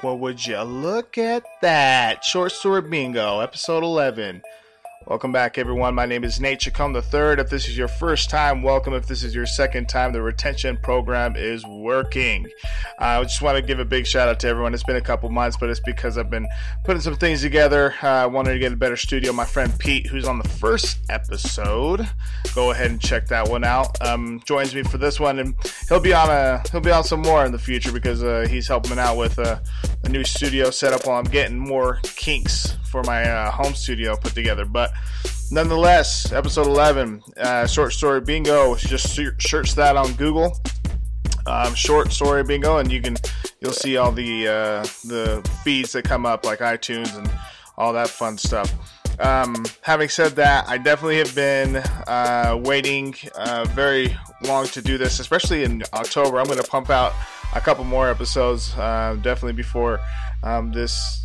Well, would you look at that? Short Story Bingo, episode 11. Welcome back, everyone. My name is Nate Chacon III. If this is your first time, welcome. If this is your second time, the retention program is working. Uh, I just want to give a big shout out to everyone. It's been a couple months, but it's because I've been putting some things together. Uh, I wanted to get a better studio. My friend Pete, who's on the first episode, go ahead and check that one out. Um, joins me for this one, and he'll be on a he'll be on some more in the future because uh, he's helping out with a, a new studio setup while I'm getting more kinks for my uh, home studio put together. But nonetheless, episode 11, uh, short story bingo. Just search that on Google. Um, short story bingo, and you can you'll see all the uh, the feeds that come up like iTunes and all that fun stuff. Um, having said that, I definitely have been uh, waiting uh, very long to do this, especially in October. I'm going to pump out a couple more episodes, uh, definitely before um, this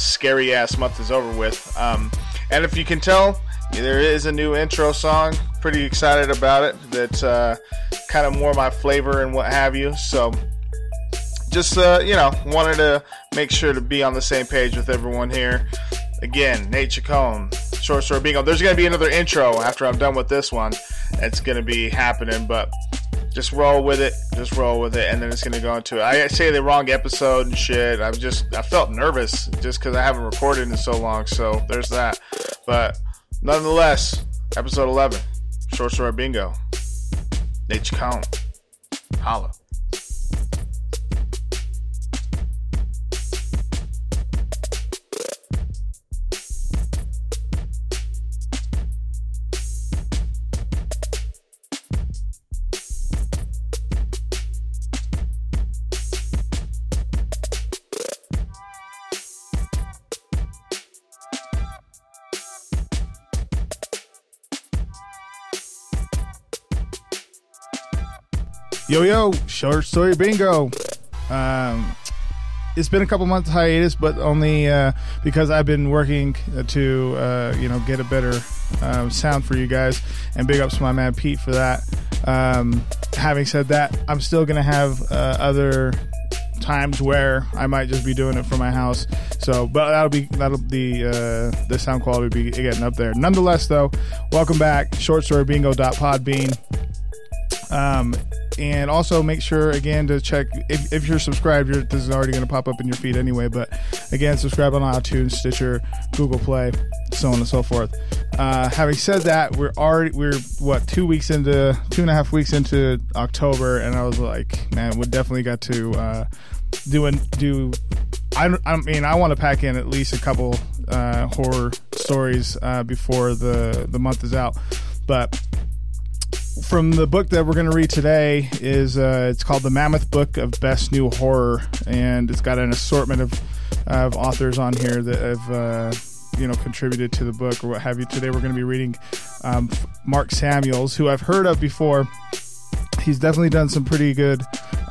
scary ass month is over with. Um, and if you can tell, there is a new intro song. Pretty excited about it. That's uh, kind of more my flavor and what have you. So just uh, you know, wanted to make sure to be on the same page with everyone here. Again, Nate Chacon, Short Story Bingo. There's gonna be another intro after I'm done with this one. It's gonna be happening, but just roll with it. Just roll with it, and then it's gonna go into it. I say the wrong episode and shit. I'm just I felt nervous just because I haven't recorded in so long. So there's that. But nonetheless, episode 11, short story bingo. Nate Chacon. Holla. Yo, yo, short story bingo. Um, it's been a couple months hiatus, but only uh, because I've been working to, uh, you know, get a better um, sound for you guys. And big ups to my man Pete for that. Um, having said that, I'm still gonna have uh, other times where I might just be doing it from my house. So, but that'll be that'll be uh, the sound quality will be getting up there. Nonetheless, though, welcome back. Short story bingo.podbean. Um, and also make sure again to check if, if you're subscribed. You're, this is already going to pop up in your feed anyway. But again, subscribe on iTunes, Stitcher, Google Play, so on and so forth. Uh, having said that, we're already we're what two weeks into two and a half weeks into October, and I was like, man, we definitely got to uh, do and do. I, I mean, I want to pack in at least a couple uh, horror stories uh, before the the month is out, but from the book that we're going to read today is uh, it's called the Mammoth Book of Best New Horror, and it's got an assortment of, of authors on here that have uh, you know contributed to the book or what have you. Today we're going to be reading um, Mark Samuels, who I've heard of before. He's definitely done some pretty good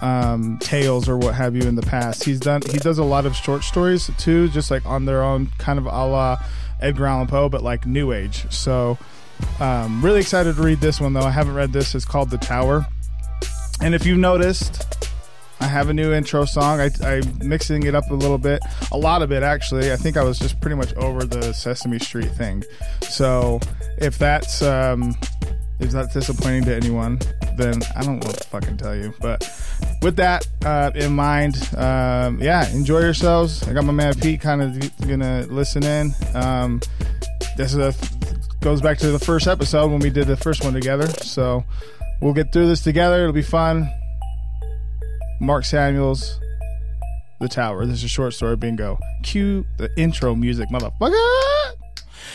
um, tales or what have you in the past. He's done he does a lot of short stories too, just like on their own, kind of a la Edgar Allan Poe, but like new age. So um, really excited to read this one though. I haven't read this. It's called The Tower. And if you've noticed, I have a new intro song. I, I'm mixing it up a little bit, a lot of it actually. I think I was just pretty much over the Sesame Street thing. So if that's um, if that's disappointing to anyone, then I don't what to fucking tell you. But with that uh, in mind, um, yeah, enjoy yourselves. I got my man Pete kind of gonna listen in. Um, this is a goes back to the first episode when we did the first one together. So we'll get through this together. It'll be fun. Mark Samuels, The Tower. This is a short story bingo. Cue the intro music, motherfucker.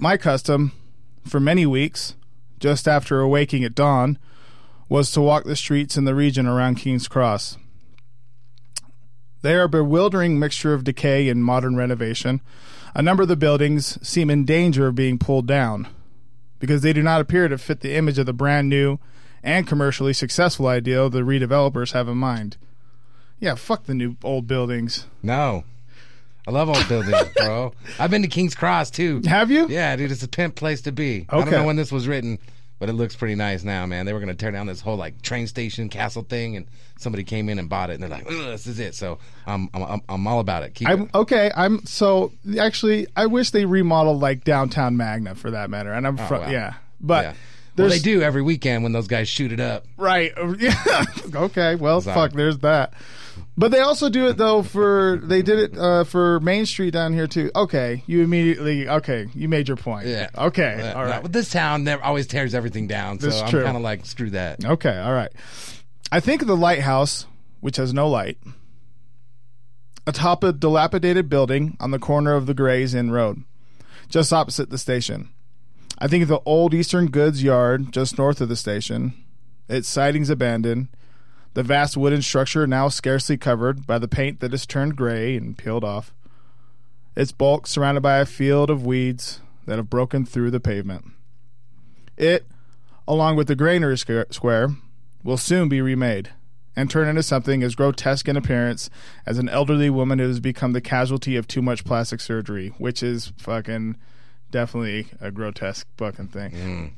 My custom, for many weeks, just after awaking at dawn, was to walk the streets in the region around King's Cross. They are a bewildering mixture of decay and modern renovation. A number of the buildings seem in danger of being pulled down because they do not appear to fit the image of the brand new and commercially successful ideal the redevelopers have in mind. Yeah, fuck the new old buildings. No. I love old buildings, bro. I've been to King's Cross too. Have you? Yeah, dude, it's a pimp place to be. I don't know when this was written, but it looks pretty nice now, man. They were gonna tear down this whole like train station castle thing, and somebody came in and bought it, and they're like, "This is it." So I'm I'm I'm, I'm all about it. Keep I'm it. okay. I'm so actually. I wish they remodeled like downtown Magna for that matter. And I'm oh, from wow. yeah, but Yeah. Well, they do every weekend when those guys shoot it up. right. Yeah. okay. Well, Sorry. fuck. There's that. But they also do it though for they did it uh, for Main Street down here too. Okay, you immediately okay. You made your point. Yeah. Okay. All no, but this town never always tears everything down, so I'm kind of like, screw that. Okay, all right. I think of the lighthouse, which has no light, atop a dilapidated building on the corner of the Grays Inn Road, just opposite the station. I think of the old Eastern Goods Yard just north of the station, its sidings abandoned, the vast wooden structure now scarcely covered by the paint that has turned gray and peeled off, its bulk surrounded by a field of weeds that have broken through the pavement. It, along with the granary square- will soon be remade and turn into something as grotesque in appearance as an elderly woman who has become the casualty of too much plastic surgery, which is fucking definitely a grotesque fucking thing. Mm.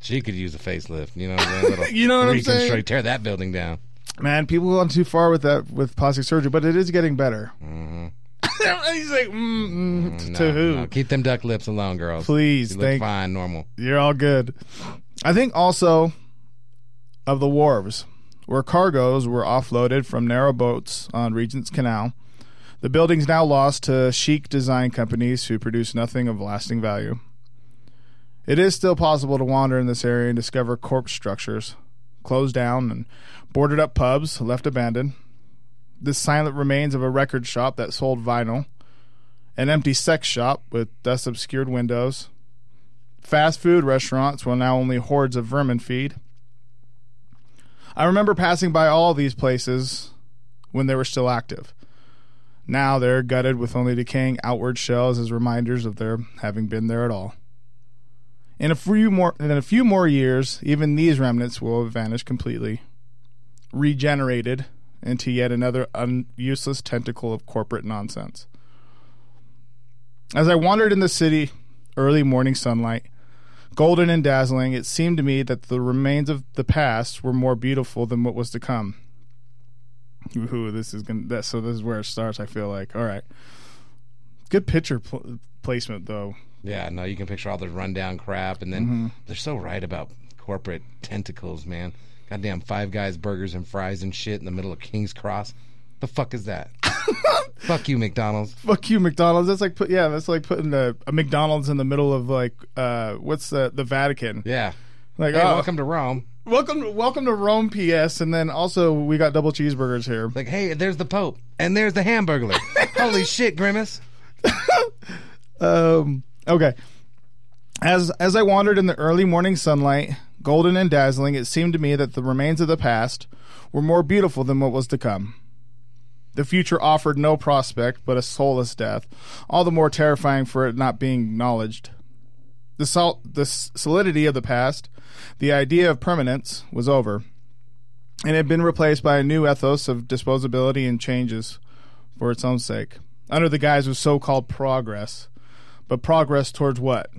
She could use a facelift, you know. You know what I'm saying? Tear that building down. Man, people gone too far with that with plastic surgery, but it is getting better. He's like, mm, mm, t- to who? no, keep them duck lips alone, girls. Please, you look thank- fine, normal. You're all good. I think also of the wharves where cargoes were offloaded from narrow boats on Regent's Canal. The building's now lost to chic design companies who produce nothing of lasting value. It is still possible to wander in this area and discover corpse structures, closed down and boarded up pubs left abandoned. The silent remains of a record shop that sold vinyl, an empty sex shop with dust obscured windows, fast food restaurants where now only hordes of vermin feed. I remember passing by all these places when they were still active. Now they're gutted with only decaying outward shells as reminders of their having been there at all. In a few more in a few more years, even these remnants will have vanished completely, regenerated into yet another un- useless tentacle of corporate nonsense. As I wandered in the city, early morning sunlight, golden and dazzling, it seemed to me that the remains of the past were more beautiful than what was to come. Ooh, this is gonna. That, so this is where it starts. I feel like. All right. Good picture pl- placement, though. Yeah, no, you can picture all the rundown crap, and then Mm-hmm. they're so right about corporate tentacles, man. Goddamn Five Guys burgers and fries and shit in the middle of King's Cross. The fuck is that? fuck you, McDonald's. Fuck you, McDonald's. That's like put. Yeah, that's like putting a, a McDonald's in the middle of like uh, what's the the Vatican? Yeah. Like, Hey, oh, welcome to Rome. welcome, welcome to Rome, PS. And then also we got double cheeseburgers here. Like, hey, there's the Pope, and there's the Hamburglar. Holy shit, Grimace. Um, okay. As as I wandered in the early morning sunlight, golden and dazzling, it seemed to me that the remains of the past were more beautiful than what was to come. The future offered no prospect but a soulless death, all the more terrifying for it not being acknowledged. The sol- the solidity of the past, the idea of permanence, was over, and had been replaced by a new ethos of disposability and changes for its own sake, under the guise of so-called progress. But progress towards what?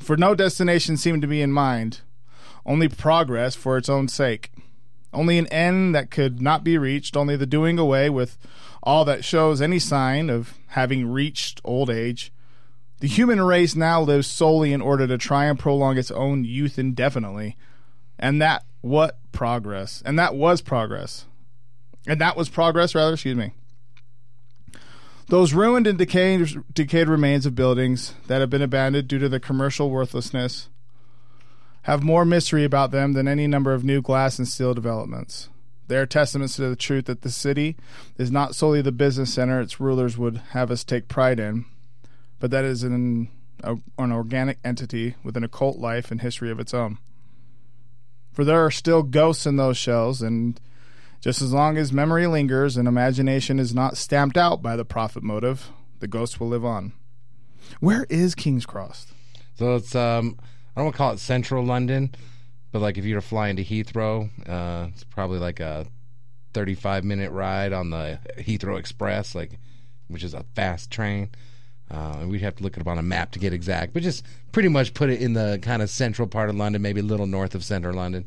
For no destination seemed to be in mind, only progress for its own sake. Only an end that could not be reached, only the doing away with all that shows any sign of having reached old age. The human race now lives solely in order to try and prolong its own youth indefinitely. And that what progress? And that was progress. And that was progress rather, excuse me. Those ruined and decayed, decayed remains of buildings that have been abandoned due to their commercial worthlessness have more mystery about them than any number of new glass and steel developments. They are testaments to the truth that the city is not solely the business center its rulers would have us take pride in, but that it is an, an organic entity with an occult life and history of its own. For there are still ghosts in those shells, and Just as long as memory lingers and imagination is not stamped out by the profit motive, the ghost will live on. Where is King's Cross? So it's um I don't want to call it central London, but like if you were flying to Heathrow, uh, it's probably like a 35 minute ride on the Heathrow Express, like which is a fast train. Uh, and we'd have to look it up on a map to get exact, but just pretty much put it in the kind of central part of London, maybe a little north of central London.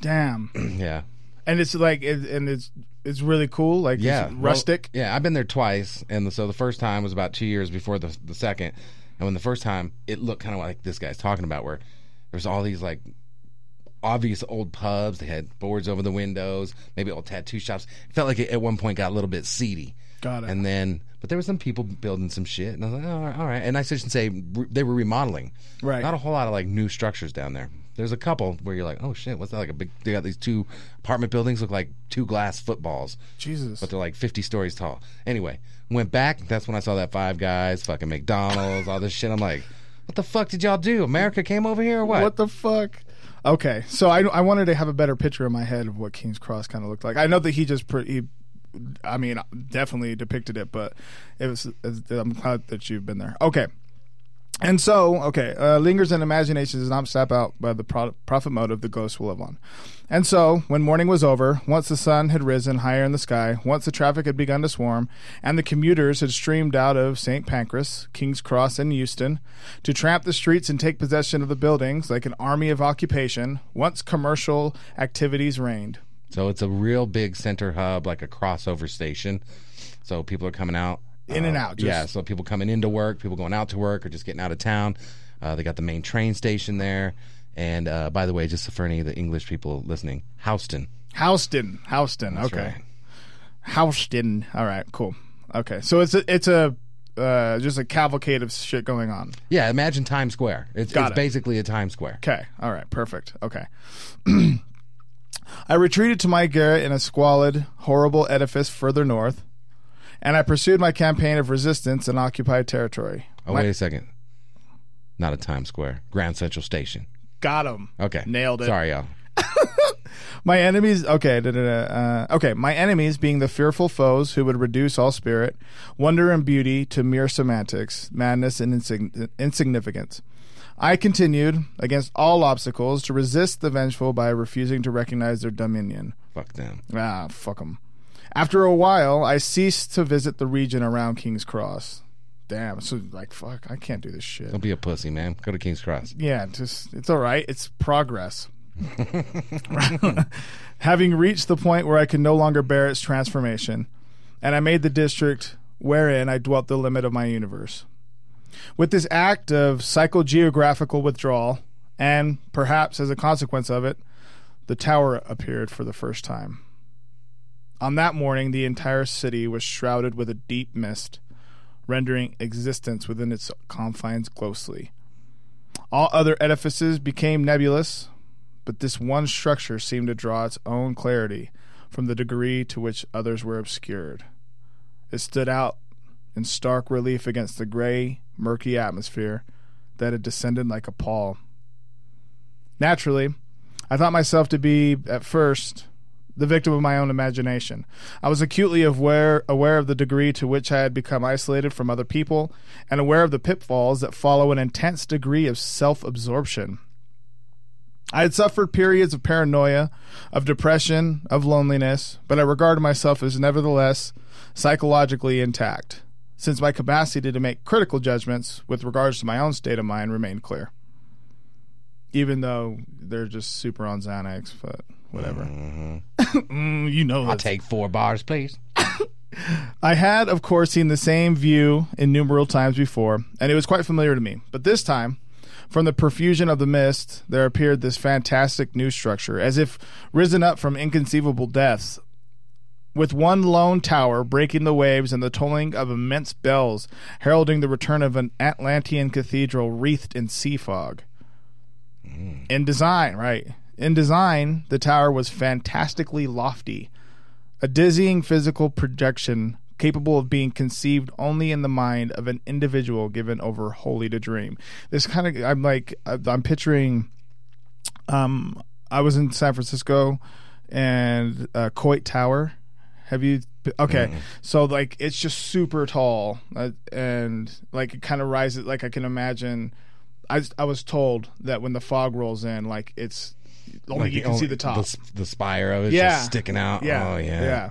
Damn. yeah. And it's like, it, and it's it's really cool. Like, Yeah, it's well, rustic. yeah, I've been there twice, and so the first time was about two years before the the second. And when the first time, it looked kind of like this guy's talking about, where there's all these like obvious old pubs. They had boards over the windows, maybe old tattoo shops. It felt like it at one point got a little bit seedy. Got it. And then, but there were some people building some shit, and I was like, oh, all right, all right. And I should say they were remodeling. Right. Not a whole lot of like new structures down there. There's a couple where you're like, oh shit, what's that like a big? They got these two apartment buildings look like two glass footballs Jesus. but they're like 50 stories tall. Anyway, went back. That's when I saw that Five Guys, fucking McDonald's, all this shit. I'm like, what the fuck did y'all do? America came over here or what? What the fuck? Okay, so I, I wanted to have a better picture in my head of what King's Cross kind of looked like. I know that he just pre- he, I mean, definitely depicted it, but it was. I'm glad that you've been there. Okay, and so okay, uh, lingers in imagination does not step out by the pro- profit motive the ghost will live on. And so, when morning was over, once the sun had risen higher in the sky, once the traffic had begun to swarm, and the commuters had streamed out of St. Pancras, King's Cross, and Euston to tramp the streets and take possession of the buildings like an army of occupation, once commercial activities reigned. so it's a real big center hub, like a crossover station. So people are coming out. In and uh, out, just- yeah, so people coming into work, people going out to work, or just getting out of town. Uh, they got the main train station there. And uh, by the way, just for any of the English people listening, Houston. Houston, Houston, That's okay. right. Houston. All right, cool. Okay, so it's a it's a uh, just a cavalcade of shit going on. Yeah, imagine Times Square. It's, Got it's it. basically a Times Square. Okay. All right. Perfect. Okay. I retreated to my garret in a squalid, horrible edifice further north, and I pursued my campaign of resistance in occupied territory. Oh, My- wait a second. Not a Times Square. Grand Central Station. Got him. Okay. Nailed it. Sorry, y'all. My enemies, okay, da, da, da, uh, okay. My enemies being the fearful foes who would reduce all spirit, wonder, and beauty to mere semantics, madness, and insign- insignificance. I continued against all obstacles to resist the vengeful by refusing to recognize their dominion. Fuck them. Ah, fuck them. After a while, I ceased to visit the region around King's Cross. Damn, so like, fuck, I can't do this shit. Don't be a pussy, man. Go to King's Cross. Yeah, just it's all right. It's progress. Having reached the point where I could no longer bear its transformation, and I made the district wherein I dwelt the limit of my universe. With this act of psychogeographical withdrawal, and perhaps as a consequence of it, the tower appeared for the first time. On that morning, the entire city was shrouded with a deep mist, rendering existence within its confines closely. All other edifices became nebulous, but this one structure seemed to draw its own clarity from the degree to which others were obscured. It stood out in stark relief against the gray, murky atmosphere that had descended like a pall. Naturally, I thought myself to be, at first, the victim of my own imagination. I was acutely aware aware of the degree to which I had become isolated from other people and aware of the pitfalls that follow an intense degree of self-absorption. I had suffered periods of paranoia, of depression, of loneliness, but I regarded myself as nevertheless psychologically intact, since my capacity to make critical judgments with regards to my own state of mind remained clear. Even though they're just super on Xanax, but whatever. Mm, you know I'll that's- take four bars, please. I had, of course, seen the same view innumerable times before, and it was quite familiar to me. But this time, from the profusion of the mist, there appeared this fantastic new structure, as if risen up from inconceivable depths, with one lone tower breaking the waves and the tolling of immense bells heralding the return of an Atlantean cathedral wreathed in sea fog. In design, right. In design, the tower was fantastically lofty, a dizzying physical projection capable of being conceived only in the mind of an individual given over wholly to dream. This kind of, I'm like, I'm picturing, um, I was in San Francisco and uh, Coit Tower. Have you? Okay, so like it's just super tall, uh, and like it kind of rises. Like I can imagine. I I was told that when the fog rolls in, like it's only Like you can only- see the top. the, the spire of it Yeah. just sticking out. Yeah. Oh yeah. Yeah.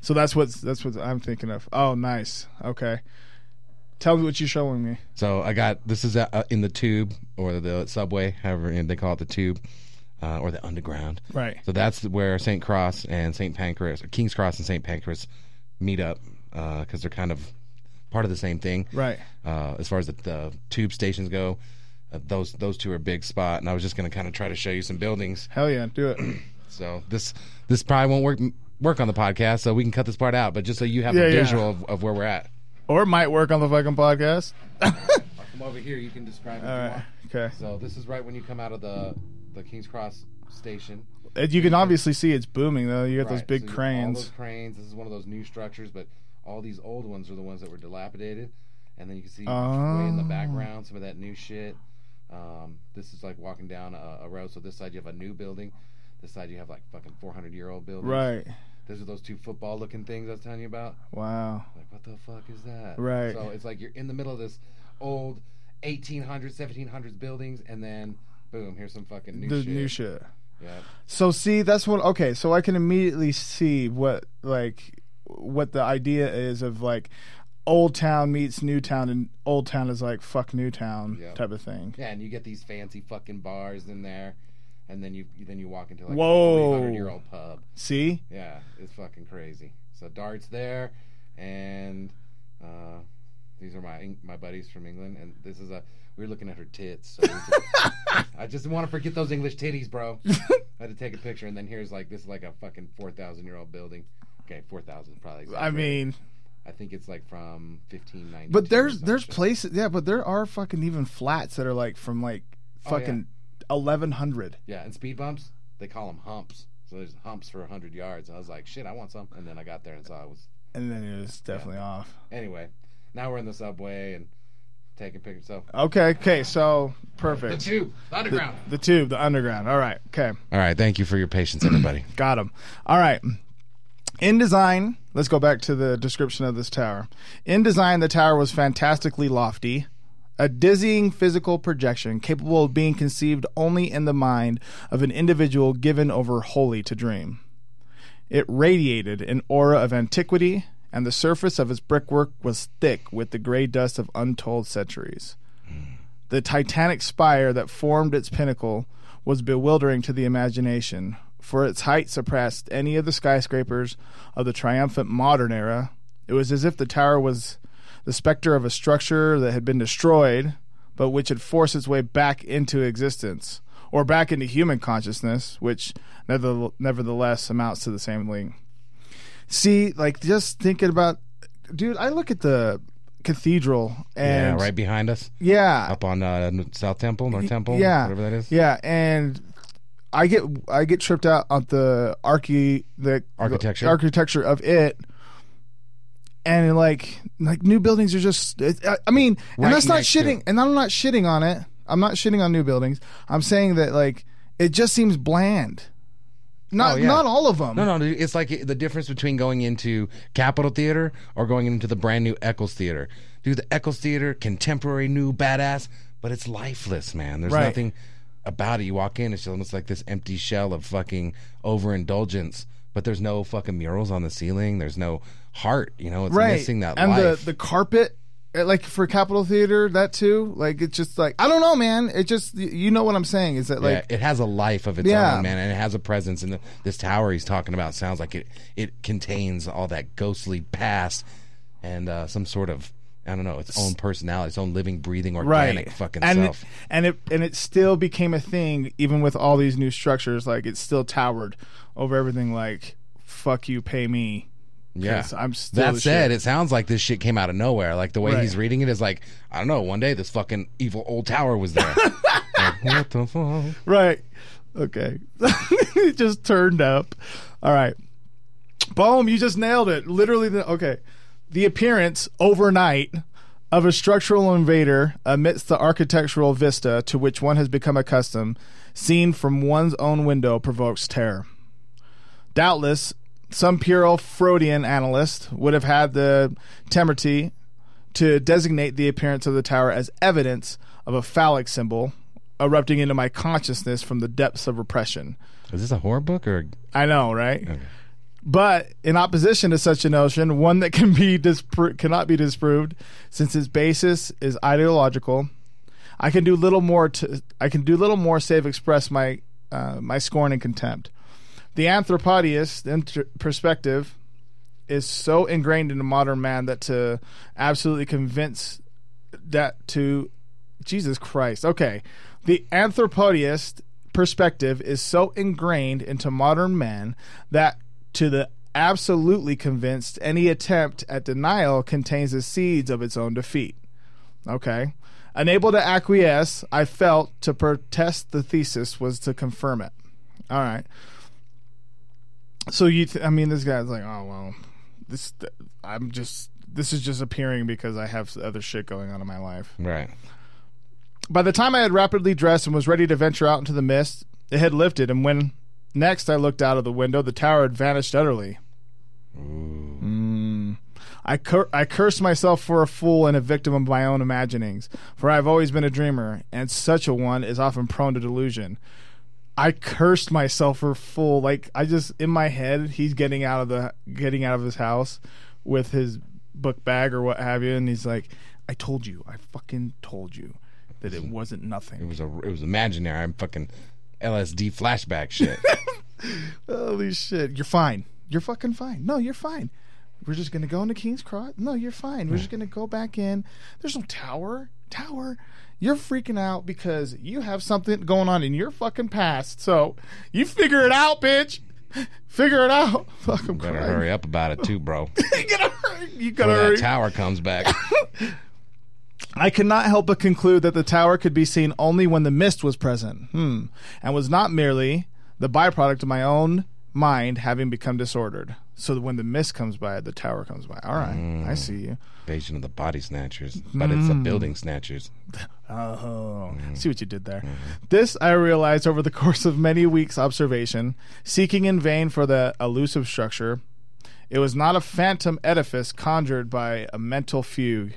So that's what's that's what I'm thinking of. Oh, nice. Okay. Tell me what you're showing me. So I got this is uh, in the tube or the subway, however they call it, the tube uh, or the underground. Right. So that's where St. Cross and St. Pancras, or King's Cross and St. Pancras, meet up because they're kind of part of the same thing. Right. Uh, as far as the, the tube stations go, uh, those those two are big spot, and I was just going to kind of try to show you some buildings. Hell yeah, do it. So this this probably won't work work on the podcast, so we can cut this part out. But just so you have Yeah, a yeah. visual of, of where we're at. or might work on the fucking podcast. I'll Come over here. You can describe. It All right. Okay. So this is right when you come out of the the King's Cross station. And you can obviously see it's booming though. You got those big so you- All cranes. those cranes. This is one of those new structures, but all these old ones are the ones that were dilapidated. And then you can see oh. way in the background some of that new shit. Um, this is like walking down a, a road. So this side you have a new building. This side you have like fucking 400 year old buildings. Right. Those are those two football looking things I was telling you about. Wow. Like what the fuck is that? Right. So it's like you're in the middle of this old 1800s, 1700s buildings, and then boom, here's some fucking new the shit. new shit. Yeah. So see, that's what. Okay, so I can immediately see what like what the idea is of like old town meets new town, and old town is like fuck new town Yeah. type of thing. Yeah, and you get these fancy fucking bars in there, and then you then you walk into like Whoa. a 300 year old pub. See, Yeah, it's fucking crazy. So darts there, and uh, these are my my buddies from England, and this is a we were looking at her tits. So just- I just want to forget those English titties, bro. I had to take a picture, and then here's like this is like a fucking four thousand year old building. Okay, four thousand probably. I mean, I think it's like from fifteen ninety. but there's there's places, yeah, but there are fucking even flats that are like from like Oh, yeah. fucking eleven hundred. Yeah, and speed bumps, they call them humps. So there's humps for 100 yards. And I was like, shit, I want some. And then I got there and saw it was. And then it was definitely off. Anyway, now we're in the subway and taking pictures. So, Okay, okay, so perfect. the tube, the underground. The tube, the underground. All right, okay. All right, thank you for your patience, everybody. Got him. All right. In design, let's go back to the description of this tower. In design, the tower was fantastically lofty, a dizzying physical projection capable of being conceived only in the mind of an individual given over wholly to dream. It radiated an aura of antiquity, and the surface of its brickwork was thick with the gray dust of untold centuries. The titanic spire that formed its pinnacle was bewildering to the imagination, for its height surpassed any of the skyscrapers of the triumphant modern era. It was as if the tower was the specter of a structure that had been destroyed, but which had forced its way back into existence, or back into human consciousness, which nevertheless amounts to the same thing. See, like just thinking about, dude, I look at the cathedral and yeah, right behind us, yeah, up on uh, South Temple, North Temple, yeah, whatever that is. Yeah, and I get I get tripped out on the archi the Architecture. the architecture of it. And like like new buildings are just it, I, I mean and that's not shitting and I'm not shitting on it. I'm not shitting on new buildings. I'm saying that like it just seems bland. Not Oh, yeah. not all of them. No, no, it's like the difference between going into Capitol Theater or going into the brand new Eccles Theater. Do the Eccles Theater, contemporary, new, badass, but it's lifeless, man. There's Right. nothing about it. You walk in, it's almost like this empty shell of fucking overindulgence. But there's no fucking murals on the ceiling. There's no heart. You know, it's right. missing that and life. the the carpet uh, like for Capitol Theater that too like it's just like I don't know man it just you know what I'm saying is that like yeah, it has a life of its Yeah. own, man, and it has a presence. And the, this tower he's talking about sounds like it it contains all that ghostly past and uh, some sort of I don't know its own personality, its own living, breathing, organic right fucking and self. It, and it and it still became a thing even with all these new structures like it still towered over everything like fuck you pay me Yeah, I'm still that said, shit. it sounds like this shit came out of nowhere. Like the way Right. he's reading it is like I don't know. One day this fucking evil old tower was there. Like, what the fuck? right okay it just turned up all right boom you just nailed it literally the okay the appearance overnight of a structural invader amidst the architectural vista to which one has become accustomed seen from one's own window provokes terror Doubtless, some puerile Freudian analyst would have had the temerity to designate the appearance of the tower as evidence of a phallic symbol erupting into my consciousness from the depths of repression. Is this a horror book or? I know, right? But in opposition to such a notion, one that can be dispro- cannot be disproved, since its basis is ideological, I can do little more to I can do little more save express my uh, my scorn and contempt. The anthropodiist inter- perspective is so ingrained into modern man that to absolutely convince that to Jesus Christ. Okay. The anthropodiist perspective is so ingrained into modern man that to the absolutely convinced any attempt at denial contains the seeds of its own defeat. Okay. Unable to acquiesce, I felt to protest the thesis was to confirm it. All right. So you, th- I mean, this guy's like, oh well, this, I'm just, this is just appearing because I have other shit going on in my life. Right. By the time I had rapidly dressed and was ready to venture out into the mist, it had lifted, and when next I looked out of the window, the tower had vanished utterly. Mm. I, cur- I cursed myself for a fool and a victim of my own imaginings, for I have always been a dreamer, and such a one is often prone to delusion. I cursed myself for fool. Like I just in my head, he's getting out of the getting out of his house with his book bag or what have you, and he's like, "I told you, I fucking told you that it wasn't nothing. It was a. It was imaginary. I'm fucking LSD flashback shit. Holy shit! You're fine. You're fucking fine. No, you're fine. We're just gonna go into King's Cross. No, you're fine. We're just gonna go back in. There's no tower. Tower. You're freaking out because you have something going on in your fucking past. So you figure it out, bitch. Figure it out. Fucking Better crying. hurry up about it too, bro. you gotta hurry. You gotta Before hurry. that tower comes back. I could not help but conclude that the tower could be seen only when the mist was present, hmm, and was not merely the byproduct of my own mind having become disordered. So that when the mist comes by, the tower comes by. All right, I see you. Invasion of the body snatchers, but it's the Mm. building snatchers. Oh, see what you did there. This I realized over the course of many weeks' observation, seeking in vain for the elusive structure. It was not a phantom edifice conjured by a mental fugue.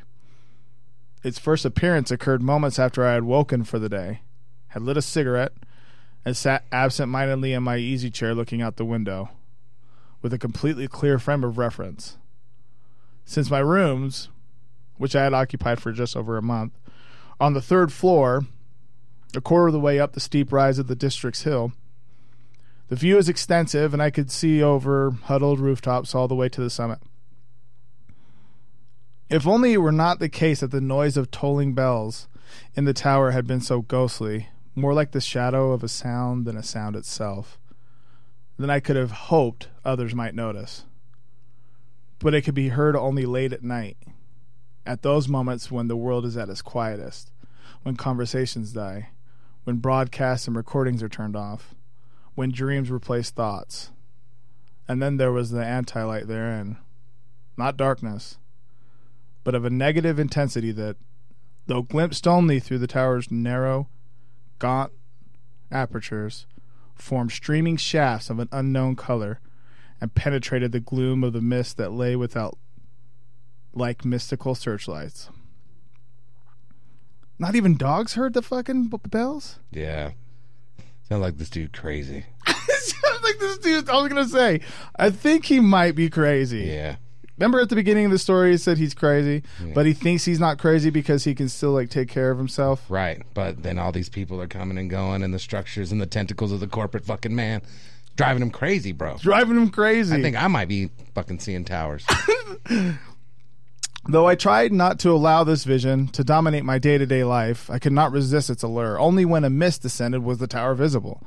Its first appearance occurred moments after I had woken for the day, had lit a cigarette, and sat absent-mindedly in my easy chair looking out the window, with a completely clear frame of reference. Since my rooms, which I had occupied for just over a month, on the third floor, a quarter of the way up the steep rise of the district's hill. The view is extensive, and I could see over huddled rooftops all the way to the summit. If only it were not the case that the noise of tolling bells in the tower had been so ghostly, more like the shadow of a sound than a sound itself, then I could have hoped others might notice. But it could be heard only late at night, at those moments when the world is at its quietest, when conversations die, when broadcasts and recordings are turned off, when dreams replace thoughts. And then there was the anti light therein. Not darkness, but of a negative intensity that, though glimpsed only through the tower's narrow, gaunt apertures, formed streaming shafts of an unknown color and penetrated the gloom of the mist that lay without like mystical searchlights. Not even dogs heard the fucking b- bells. Yeah. Sound like this dude crazy. Sounds like this dude. I was gonna say, I think he might be crazy. Yeah. Remember at the beginning of the story, he said he's crazy, but he thinks he's not crazy because he can still like take care of himself. Right. But then all these people are coming and going, and the structures and the tentacles of the corporate fucking man driving him crazy, bro. Driving him crazy. I think I might be fucking seeing towers. Though I tried not to allow this vision to dominate my day to day life, I could not resist its allure. Only when a mist descended was the tower visible.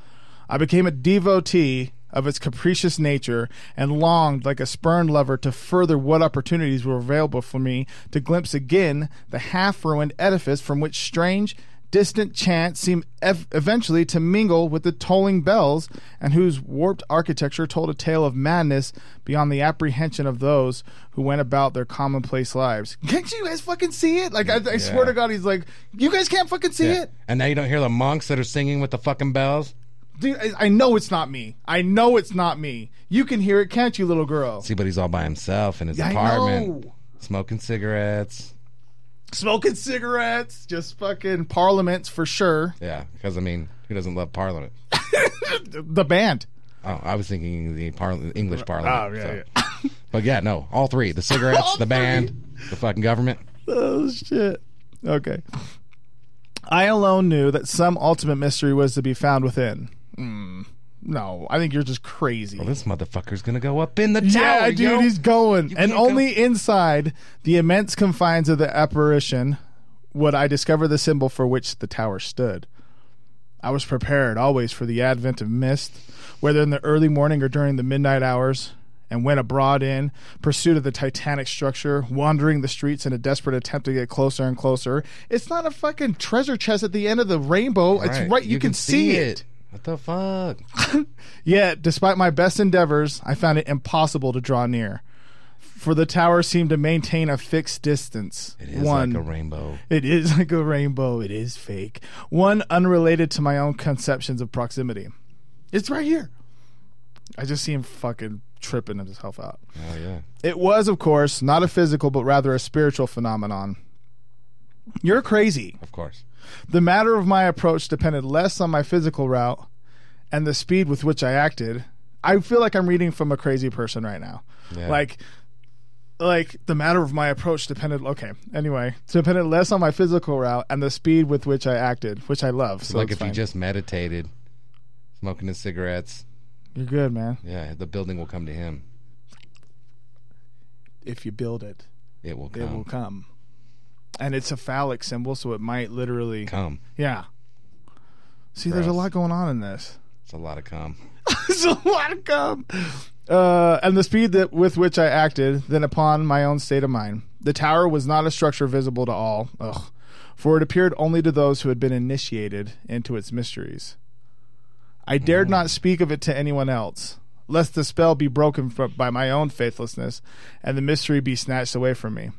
I became a devotee of its capricious nature and longed like a spurned lover to further what opportunities were available for me to glimpse again the half ruined edifice from which strange, distant chants seemed ev- eventually to mingle with the tolling bells and whose warped architecture told a tale of madness beyond the apprehension of those who went about their commonplace lives. Can't you guys fucking see it? Like, I, I swear to God, he's like, you guys can't fucking see Yeah. it? And now you don't hear the monks that are singing with the fucking bells. Dude, I, know it's not me. I know it's not me. You can hear it, can't you, little girl? See, but he's all by himself in his I apartment, know. smoking cigarettes. Smoking cigarettes, just fucking parliaments for sure. Yeah, because I mean, who doesn't love Parliament? The band. Oh, I was thinking the parli- English oh, Parliament. Oh, yeah, so. But yeah, no, all three: the cigarettes, the band, the fucking government. Oh shit. Okay. I alone knew that some ultimate mystery was to be found within. Hmm. no, I think you're just crazy. Well, this motherfucker's gonna go up in the yeah, tower, dude, yo. he's going. You And can't go- only inside the immense confines of the apparition would I discover the symbol for which the tower stood. I was prepared always for the advent of mist, whether in the early morning or during the midnight hours, and went abroad in pursuit of the titanic structure, wandering the streets in a desperate attempt to get closer and closer. It's not a fucking treasure chest at the end of the rainbow. It's right, you, can, see it. What the fuck? Yet, despite my best endeavors, I found it impossible to draw near. For the tower seemed to maintain a fixed distance. It is One, like a rainbow. it is like a rainbow. It is fake. One unrelated to my own conceptions of proximity. It's right here. I just see him fucking tripping himself out. Oh yeah. It was, of course, not a physical, but rather a spiritual phenomenon. You're crazy. Of course. The matter of my approach depended less on my physical route and the speed with which I acted. I feel like I'm reading from a crazy person right now. Yeah. Like like the matter of my approach depended okay. Anyway, depended less on my physical route and the speed with which I acted, which I love. So like if fine. you just meditated, smoking his cigarettes, You're good, man. yeah, the building will come to him. If you build it, It will it will come. And it's a phallic symbol, so it might literally Come. Yeah. See, there's a lot going on in this. It's a lot of come. it's a lot of cum. Uh, and the speed that with which I acted, then upon my own state of mind. The tower was not a structure visible to all, ugh, for it appeared only to those who had been initiated into its mysteries. I dared not speak of it to anyone else, lest the spell be broken fro- by my own faithlessness and the mystery be snatched away from me.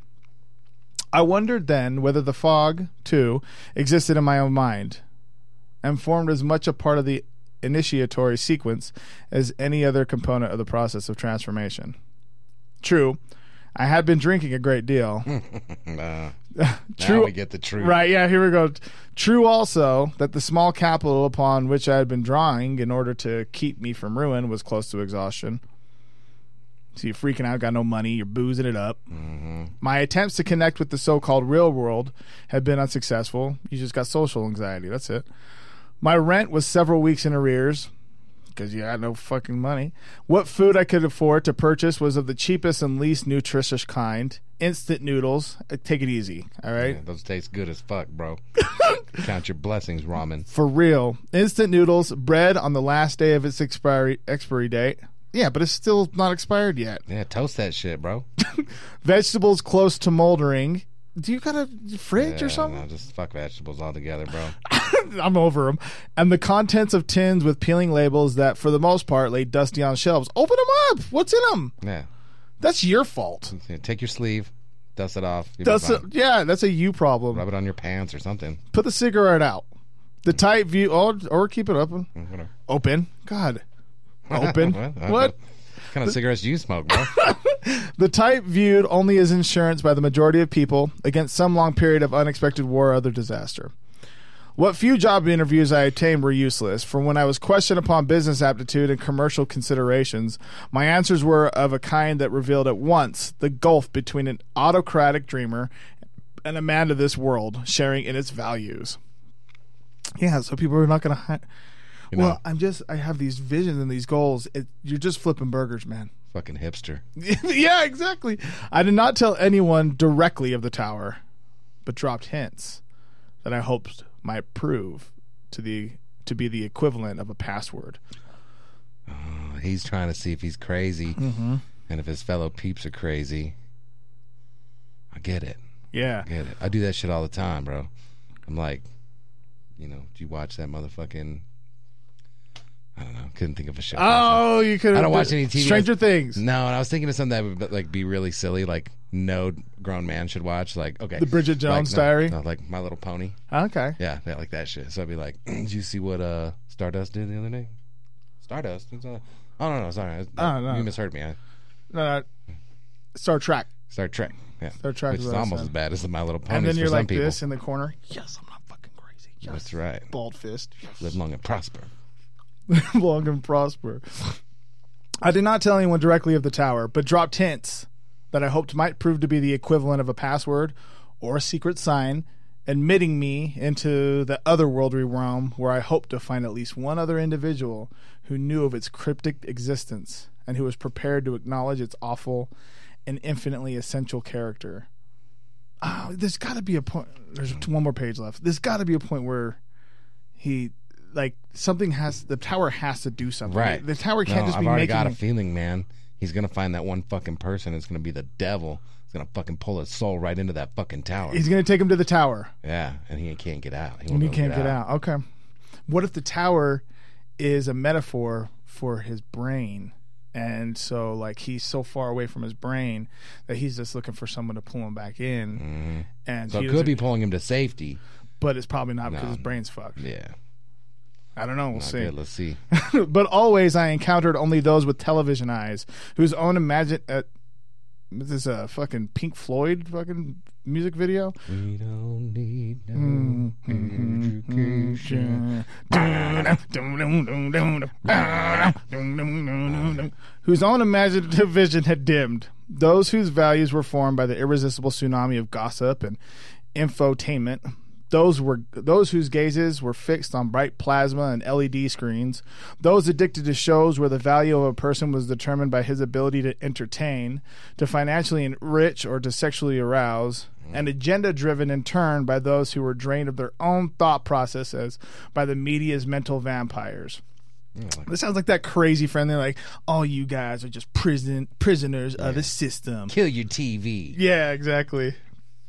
I wondered then whether the fog, too, existed in my own mind, and formed as much a part of the initiatory sequence as any other component of the process of transformation. True, I had been drinking a great deal. True. Now we get the truth. Right, yeah, here we go. True also that the small capital upon which I had been drawing in order to keep me from ruin was close to exhaustion. So you're freaking out, got no money, you're boozing it up. My attempts to connect with the so called real world have been unsuccessful. You just got social anxiety, that's it. My rent was several weeks in arrears because you had no fucking money. What food I could afford to purchase was of the cheapest and least nutritious kind instant noodles. Uh, Take it easy, all right? Yeah, those taste good as fuck, bro. Count your blessings, ramen. For real. Instant noodles, bread on the last day of its expiry expiry date. Yeah, but it's still not expired yet. Yeah, toast that shit, bro. Vegetables close to moldering. Do you got a fridge or something? no, just fuck vegetables altogether, bro. I'm over them. And the contents of tins with peeling labels that, for the most part, lay dusty on shelves. Open them up. What's in them? Yeah. That's your fault. Yeah, Take your sleeve, dust it off. you'll be That's a, fine. yeah, that's a you problem. Rub it on your pants or something. Put the cigarette out. The tight view, or, or keep it open. Mm, Whatever. Open. God. Open. What? what? Kind of cigarettes do you smoke, bro? The type viewed only as insurance by the majority of people against some long period of unexpected war or other disaster. What few job interviews I obtained were useless, for when I was questioned upon business aptitude and commercial considerations, my answers were of a kind that revealed at once the gulf between an autocratic dreamer and a man of this world sharing in its values. Yeah, so people are not going to. Hi- You well, know. I'm just. I have these visions and these goals. It, you're just flipping burgers, man. Fucking hipster. yeah, exactly. I did not tell anyone directly of the tower, but dropped hints that I hoped might prove to the to be the equivalent of a password. He's trying to see if he's crazy Mm-hmm. and if his fellow peeps are crazy. I get it. Yeah. I get it. I do that shit all the time, bro. I'm like, you know, do you watch that motherfucking I don't know. Couldn't think of a show. Oh, you could. I don't watch any TV. Stranger Things. No, and I was thinking of something that would like be really silly, like no grown man should watch. Like okay, The Bridget Jones like, no, Diary? no, like My Little Pony. Okay. Yeah, like that shit. So I'd be like, did you see what uh Stardust did the other day? Stardust. It's, uh, oh no, no, sorry. Oh, no. You misheard me. I, Uh, Star Trek. Star Trek. Yeah, Star Trek which is is what I almost said. as bad as the My Little Ponies and then you're some like people. this in the corner. Yes, I'm not fucking crazy. Yes. That's right. Bald fist. Yes. Live long and prosper. long and prosper. I did not tell anyone directly of the tower, but dropped hints that I hoped might prove to be the equivalent of a password or a secret sign, admitting me into the otherworldly realm where I hoped to find at least one other individual who knew of its cryptic existence and who was prepared to acknowledge its awful and infinitely essential character. Oh, there's got to be a point. There's one more page left. There's got to be a point where he like something has the tower has to do something. Right. The tower can't no, just I've be already making. got a feeling, man. He's gonna find that one fucking person. It's gonna be the devil. It's gonna fucking pull his soul right into that fucking tower. he's going to take him to the tower, yeah, and he can't get out. He, and won't he can't to get out. Okay. What if the tower is a metaphor for his brain? And so, like, he's so far away from his brain that he's just looking for someone to pull him back in. And Mm-hmm. So he it could be pulling him to safety. but it's probably not because his brain's fucked. Yeah. I don't know. We'll Not see. good. Let's see. but always I encountered only those with television eyes, whose own imagine. Uh, this is a fucking Pink Floyd fucking music video. we don't need no Mm-hmm. education. Whose own imaginative vision had dimmed. Those whose values were formed by the irresistible tsunami of gossip and infotainment. Those were those whose gazes were fixed on bright plasma and LED screens. Those addicted to shows where the value of a person was determined by his ability to entertain, to financially enrich, or to sexually arouse. And agenda driven in turn by those who were drained of their own thought processes by the media's mental vampires. Mm. This sounds like that crazy friend. They're like, all you guys are just prison prisoners of the system. Kill your TV. Yeah, exactly.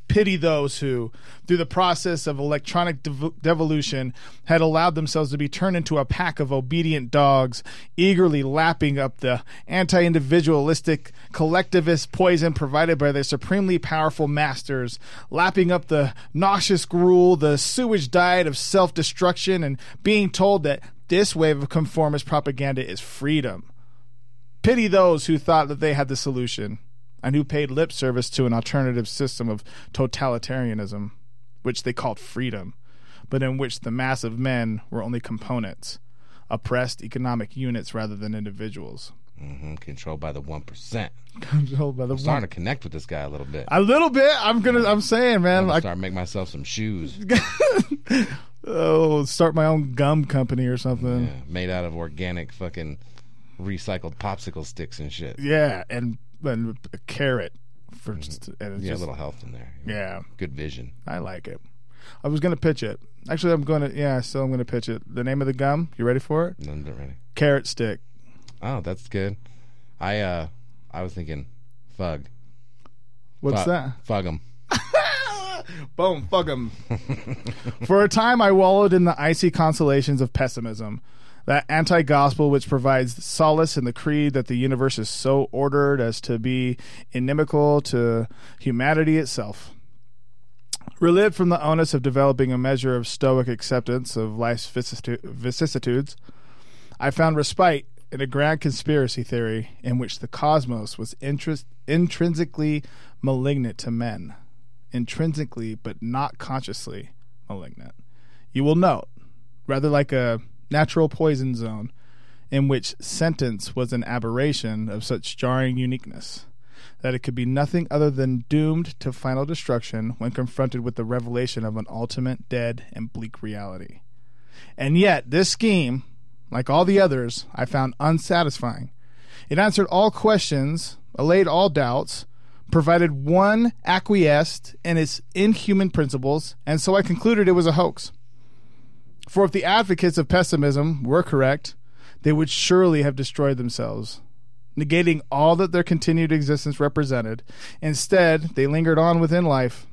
Pity those who, through the process of electronic dev- devolution, had allowed themselves to be turned into a pack of obedient dogs, eagerly lapping up the anti individualistic, collectivist poison provided by their supremely powerful masters, lapping up the nauseous gruel, the sewage diet of self destruction, and being told that this wave of conformist propaganda is freedom. Pity those who thought that they had the solution and who paid lip service to an alternative system of totalitarianism, which they called freedom, but in which the mass of men were only components, oppressed economic units rather than individuals. hmm Controlled by the one percent. Controlled by the I'm starting to connect with this guy a little bit. a little bit. I'm gonna. I'm saying, man. I'm gonna Like, start making myself some shoes. oh, start my own gum company or something. Yeah, made out of organic fucking recycled popsicle sticks and shit. Yeah, and and a carrot for and it's Mm-hmm. Yeah, a little health in there. yeah. Good vision. I like it. I was gonna pitch it. Actually, I'm gonna. Yeah, still I'm gonna pitch it. The name of the gum. You ready for it? None ready. Carrot stick. Oh, that's good. I uh I was thinking fug. What's Fug- that? Fug 'em. Boom, fuck 'em. For a time, I wallowed in the icy consolations of pessimism, that anti gospel which provides solace in the creed that the universe is so ordered as to be inimical to humanity itself. Relieved from the onus of developing a measure of stoic acceptance of life's vicissitudes, I found respite in a grand conspiracy theory in which the cosmos was interest- intrinsically malignant to men intrinsically but not consciously malignant. You will note, rather like a natural poison zone, in which sentence was an aberration of such jarring uniqueness that it could be nothing other than doomed to final destruction when confronted with the revelation of an ultimate, dead, and bleak reality. And yet, this scheme, like all the others, I found unsatisfying. It answered all questions, allayed all doubts, provided one acquiesced in its inhuman principles, and so I concluded it was a hoax. For if the advocates of pessimism were correct, they would surely have destroyed themselves, negating all that their continued existence represented. Instead, they lingered on within life.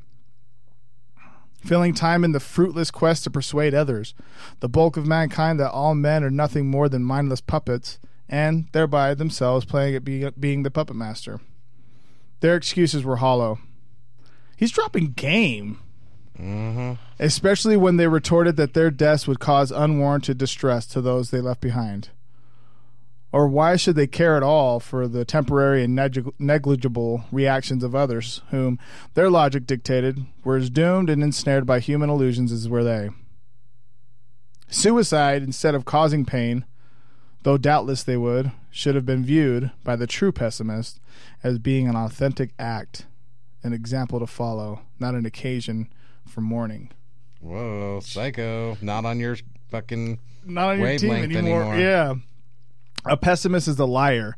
filling time in the fruitless quest to persuade others, the bulk of mankind that all men are nothing more than mindless puppets, and thereby themselves playing at being the puppet master. Their excuses were hollow. He's dropping game. Mm-hmm. Especially when they retorted that their deaths would cause unwarranted distress to those they left behind. Or why should they care at all for the temporary and neg- negligible reactions of others, whom their logic dictated were as doomed and ensnared by human illusions as were they? Suicide, instead of causing pain, though doubtless they would, should have been viewed by the true pessimist as being an authentic act, an example to follow, not an occasion for mourning. Whoa, psycho! Not on your fucking. Not on your team Wavelength anymore. anymore. Yeah. A pessimist is a liar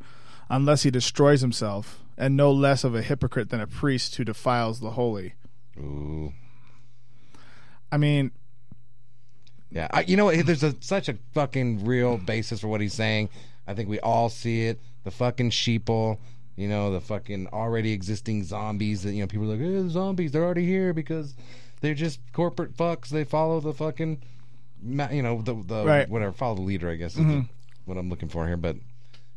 unless he destroys himself, and no less of a hypocrite than a priest who defiles the holy. Ooh. I mean, Yeah, I, you know what? There's a, such a fucking real basis for what he's saying. I think we all see it. The fucking sheeple, you know, the fucking already existing zombies that you know people are like, eh, the zombies, they're already here because they're just corporate fucks. They follow the fucking, you know, the the Right. Mm-hmm. whatever, follow the leader. I guess is the- what I'm looking for here. But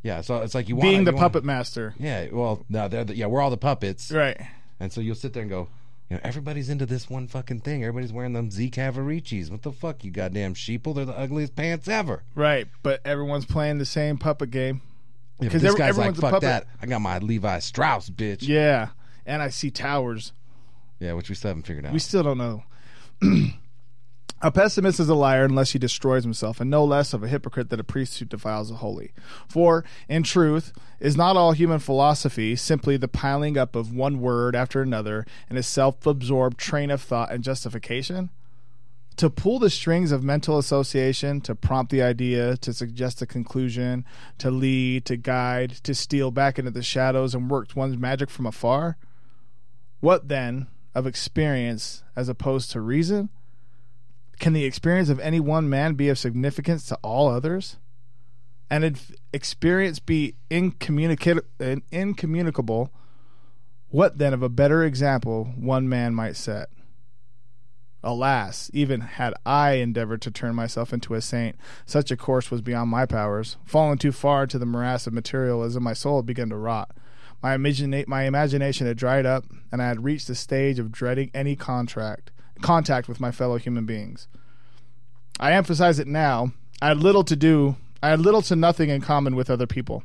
yeah, so it's like you want being the wanna- puppet master. Yeah, well, no, they're the, yeah, we're all the puppets, Right. and so you'll sit there and go, you know, everybody's into this one fucking thing. Everybody's wearing them Z Cavariccis. What the fuck, you goddamn sheeple? They're the ugliest pants ever. Right. But everyone's playing the same puppet game. Yeah, this every- guy's like, everyone's a fuck puppet. that. I got my Levi Strauss, bitch. Yeah. And I see towers. Which we still haven't figured out. We still don't know. a pessimist is a liar unless he destroys himself, and no less of a hypocrite than a priest who defiles the holy. For, in truth, is not all human philosophy simply the piling up of one word after another in a self absorbed train of thought and justification? To pull the strings of mental association, to prompt the idea, to suggest a conclusion, to lead, to guide, to steal back into the shadows and work one's magic from afar? What then of experience as opposed to reason? Can the experience of any one man be of significance to all others? And if experience be incommunicable, what then of a better example one man might set? Alas, even had I endeavored to turn myself into a saint, such a course was beyond my powers. Fallen too far to the morass of materialism, my soul had begun to rot. My, imagina- my imagination had dried up, and I had reached the stage of dreading any contract contact with my fellow human beings. I emphasize it now. I had little to do. I had little to nothing in common with other people.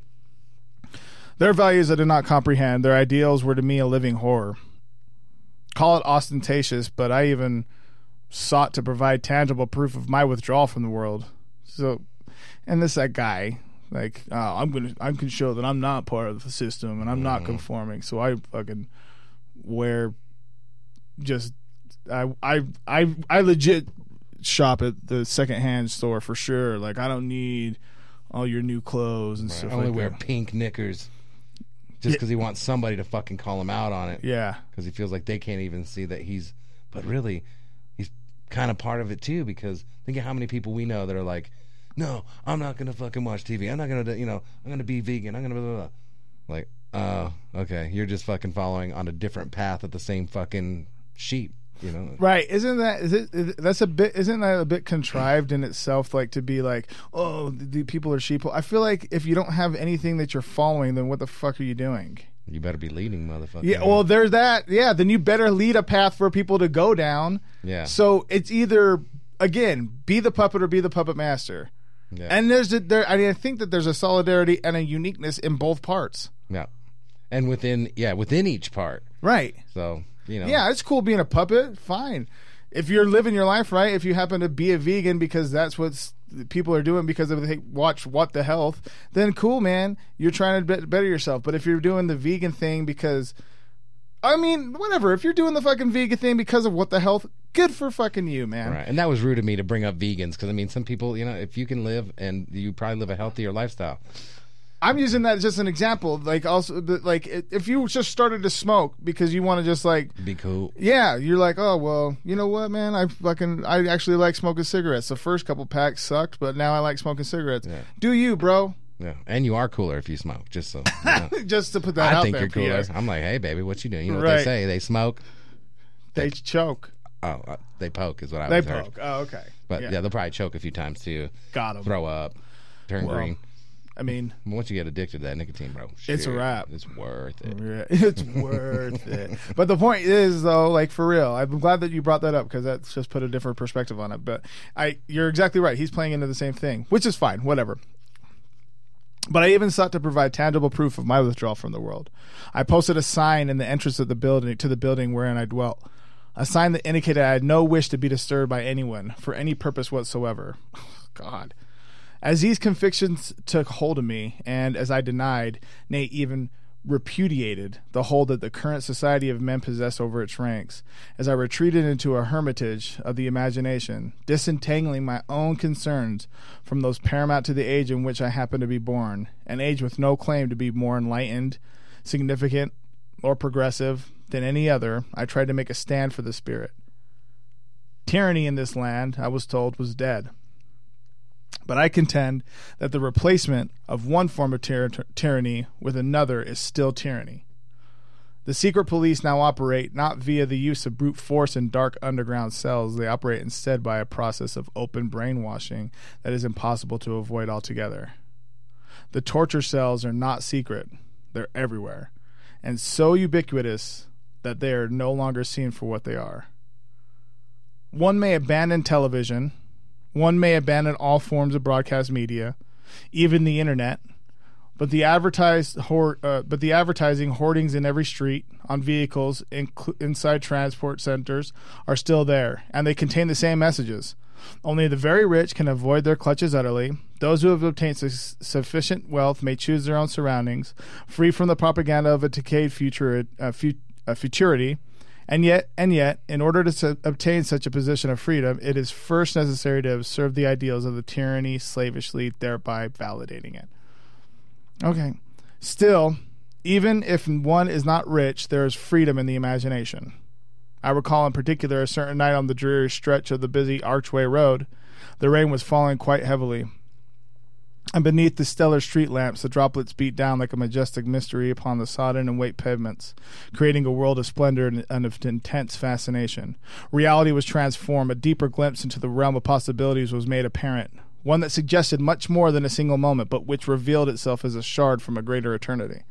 Their values I did not comprehend. Their ideals were to me a living horror. Call it ostentatious, but I even sought to provide tangible proof of my withdrawal from the world. So, and this that guy, like, oh, I'm gonna, I can show that I'm not part of the system and I'm not mm-hmm. conforming. So I fucking wear just, I, I, I, I legit shop at the secondhand store for sure. Like, I don't need all your new clothes and I stuff I only like wear that. pink knickers just because he wants somebody to fucking call him out on it. Yeah, because he feels like they can't even see that he's but really he's kind of part of it too because think of how many people we know that are like no i'm not gonna fucking watch tv i'm not gonna you know i'm gonna be vegan i'm gonna blah, blah, blah. like oh okay you're just fucking following on a different path of the same fucking sheep you know Right? Isn't that is it? That's a bit. Isn't that a bit contrived in itself? Like to be like, oh, the, the people are sheep. I feel like if you don't have anything that you're following, then what the fuck are you doing? you better be leading motherfucker Yeah. Well, there's that. Yeah. Then you better lead a path for people to go down. yeah So it's either again be the puppet or be the puppet master. Yeah And there's a, there. I mean, I think that there's a solidarity and a uniqueness in both parts. yeah and within yeah within each part Right. so you know Yeah, it's cool being a puppet. Fine. If you're living your life right, if you happen to be a vegan because that's what people are doing because of they watch What the Health, then cool, man. You're trying to better yourself. But if you're doing the vegan thing because, I mean, whatever. If you're doing the fucking vegan thing because of What the Health, good for fucking you, man. Right. And that was rude of me to bring up vegans because I mean, some people, you know, if you can live and you probably live a healthier lifestyle. I'm using that as just an example. Like also, like if you just started to smoke because you want to just like Be cool. Yeah, you're like, oh well, you know what, man? I fucking I actually like smoking cigarettes. The first couple packs sucked, but now I like smoking cigarettes. Yeah. Do you, bro? Yeah. And you are cooler if you smoke, just so. You know. Just to put that I out think there, you're cooler. I'm like, hey, baby, what you doing? You know what Right. they say? They smoke. They choke. Oh, uh, they poke is what I They was heard. poke. Oh, okay. But yeah. they'll probably choke a few times too. got him. Throw up, turn Well, green. I mean, Once you get addicted to that nicotine, bro, It's a shit, wrap. It's worth it. Yeah, it's worth it. But the point is, though, like for real, I'm glad that you brought that up because that's just put a different perspective on it. But I, you're exactly right. He's playing into the same thing, which is fine, whatever. But I even sought to provide tangible proof of my withdrawal from the world. I posted a sign in the entrance of the building to the building wherein I dwelt, a sign that indicated I had no wish to be disturbed by anyone for any purpose whatsoever. God. As these convictions took hold of me, and as I denied, nay, even repudiated the hold that the current society of men possess over its ranks, as I retreated into a hermitage of the imagination, disentangling my own concerns from those paramount to the age in which I happened to be born, an age with no claim to be more enlightened, significant, or progressive than any other, I tried to make a stand for the spirit. Tyranny in this land, I was told, was dead. But I contend that the replacement of one form of tyr- tyranny with another is still tyranny. The secret police now operate not via the use of brute force in dark underground cells, they operate instead by a process of open brainwashing that is impossible to avoid altogether. The torture cells are not secret, they're everywhere, and so ubiquitous that they are no longer seen for what they are. One may abandon television, one may abandon all forms of broadcast media, even the internet. But the advertised hoard, uh, but the advertising hoardings in every street, on vehicles, inside transport centers are still there, and they contain the same messages. Only the very rich can avoid their clutches utterly. Those who have obtained su- sufficient wealth may choose their own surroundings, free from the propaganda of a decayed future, uh, fu- uh, futurity. And yet, and yet, in order to su- obtain such a position of freedom, it is first necessary to observe the ideals of the tyranny slavishly, thereby validating it. Okay. Still, even if one is not rich, there is freedom in the imagination. I recall in particular a certain night on the dreary stretch of the busy Archway Road. The rain was falling quite heavily. And beneath the stellar street lamps, the droplets beat down like a majestic mystery upon the sodden and white pavements, creating a world of splendor and, and of intense fascination. Reality was transformed. A deeper glimpse into the realm of possibilities was made apparent. One that suggested much more than a single moment, but which revealed itself as a shard from a greater eternity.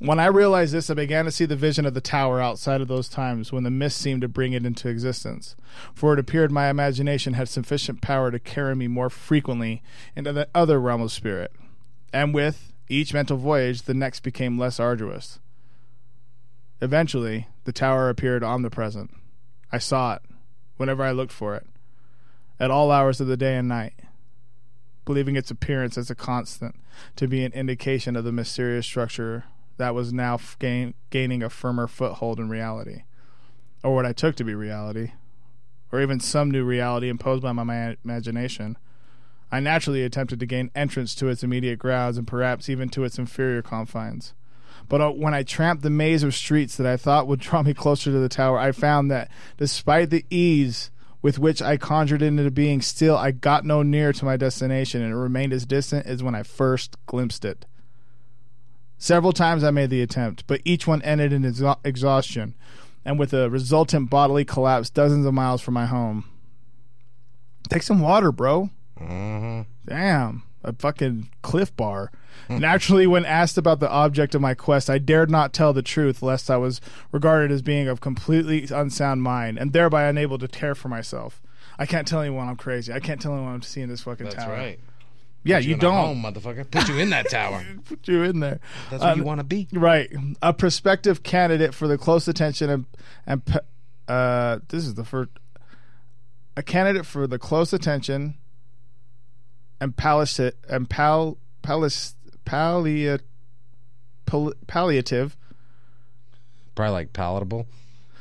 When I realized this, I began to see the vision of the tower outside of those times when the mist seemed to bring it into existence. For it appeared my imagination had sufficient power to carry me more frequently into the other realm of spirit. And with each mental voyage, the next became less arduous. Eventually, the tower appeared omnipresent. I saw it whenever I looked for it, at all hours of the day and night, believing its appearance as a constant to be an indication of the mysterious structure that was now gain, gaining a firmer foothold in reality, or what I took to be reality, or even some new reality imposed by my ma- imagination. I naturally attempted to gain entrance to its immediate grounds and perhaps even to its inferior confines. But uh, when I tramped the maze of streets that I thought would draw me closer to the tower, I found that despite the ease with which I conjured it into being, still I got no nearer to my destination, and it remained as distant as when I first glimpsed it. Several times I made the attempt, but each one ended in exha- exhaustion, and with a resultant bodily collapse dozens of miles from my home. Take some water, bro. hmm Damn, a fucking Clif Bar. Naturally, when asked about the object of my quest, I dared not tell the truth, lest I was regarded as being of completely unsound mind, and thereby unable to care for myself. I can't tell anyone I'm crazy. I can't tell anyone I'm seeing this fucking That's tower. right. Yeah, you, in don't. home, motherfucker. Put you in that tower. Put you in there. That's where Um, you want to be. Right. A prospective candidate for the close attention and and pe- uh this is the first a candidate for the close attention and palliative and pal palliat pal- palliative. Probably like palatable.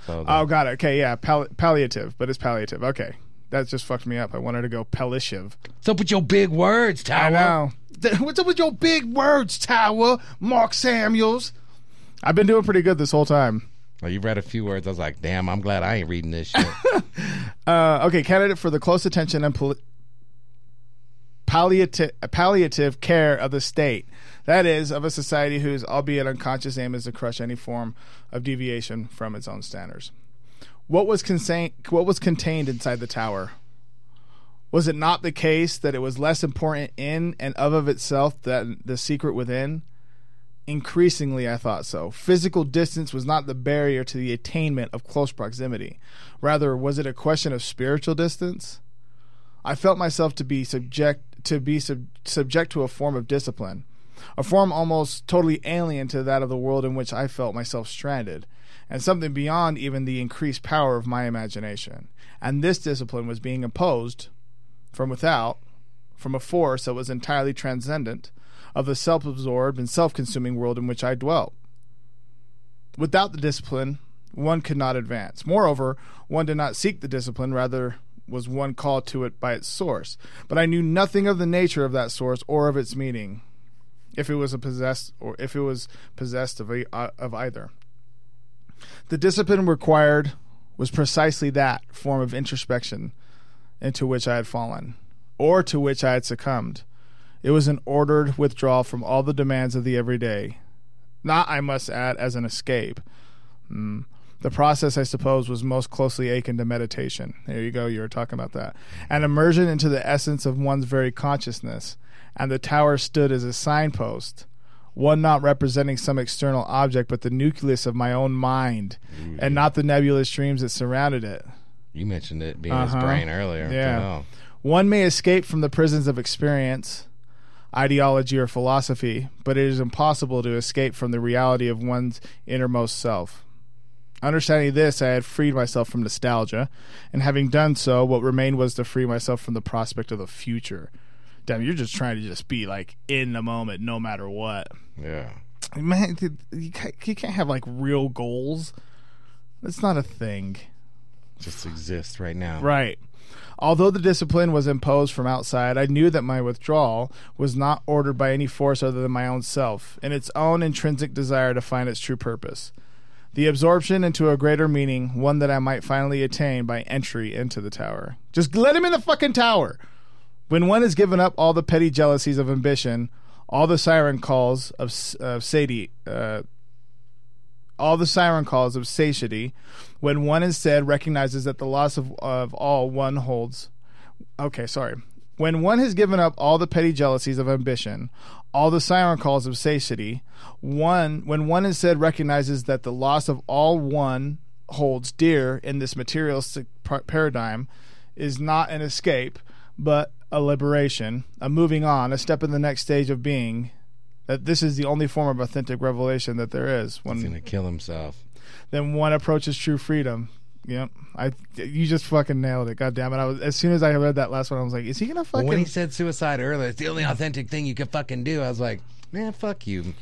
So Oh, got it. Okay, yeah, pal- palliative, but it's palliative. Okay. That just fucked me up. I wanted to go palliative. What's up with your big words, Tower? I know. What's up with your big words, Tower? Mark Samuels. I've been doing pretty good this whole time. Well, you read a few words. I was like, damn, I'm glad I ain't reading this shit. Uh, okay, candidate for the close attention and pal- palliative, palliative care of the state. That is, of a society whose, albeit unconscious aim is to crush any form of deviation from its own standards. What was contain- what was contained inside the tower? Was it not the case that it was less important in and of of itself than the secret within? Increasingly, I thought so. Physical distance was not the barrier to the attainment of close proximity. Rather, was it a question of spiritual distance? I felt myself to be subject to be sub- subject to a form of discipline, a form almost totally alien to that of the world in which I felt myself stranded, and something beyond even the increased power of my imagination. And this discipline was being imposed from without, from a force that was entirely transcendent of the self absorbed and self consuming world in which I dwelt. Without the discipline, one could not advance. Moreover, one did not seek the discipline, rather, was one called to it by its source. But I knew nothing of the nature of that source or of its meaning, if it was possessed or if it was possessed of, a, uh, of either. The discipline required was precisely that form of introspection into which I had fallen, or to which I had succumbed. It was an ordered withdrawal from all the demands of the everyday, not, I must add, as an escape. Mm. The process, I suppose, was most closely akin to meditation. There you go, you were talking about that. An immersion into the essence of one's very consciousness, and the tower stood as a signpost, one not representing some external object, but the nucleus of my own mind, and not the nebulous dreams that surrounded it. You mentioned it being Uh-huh. his brain earlier. Yeah. One may escape from the prisons of experience, ideology, or philosophy, but it is impossible to escape from the reality of one's innermost self. Understanding this, I had freed myself from nostalgia, and having done so, what remained was to free myself from the prospect of the future. Damn, you're just trying to just be like in the moment, no matter what. Yeah. Man, you can't, have like real goals. That's not a thing. Just exist right now. Right. Although the discipline was imposed from outside, I knew that my withdrawal was not ordered by any force other than my own self, and its own intrinsic desire to find its true purpose. The absorption into a greater meaning, one that I might finally attain by entry into the tower. Just let him in the fucking tower! When one has given up all the petty jealousies of ambition, all the siren calls of, of sati, uh, all the siren calls of satiety, when one instead recognizes that the loss of, of all one holds. Okay, sorry. When one has given up all the petty jealousies of ambition, all the siren calls of satiety, one when one instead recognizes that the loss of all one holds dear in this materialistic paradigm is not an escape, but a liberation, a moving on, a step in the next stage of being. That this is the only form of authentic revelation that there is. When He's gonna kill himself. then one approaches true freedom. Yep, I you just fucking nailed it. God damn it! I was as soon as I read that last one, I was like, is he gonna Well, fucking? when he said suicide earlier, it's the only authentic thing you could fucking do. I was like, man, fuck you,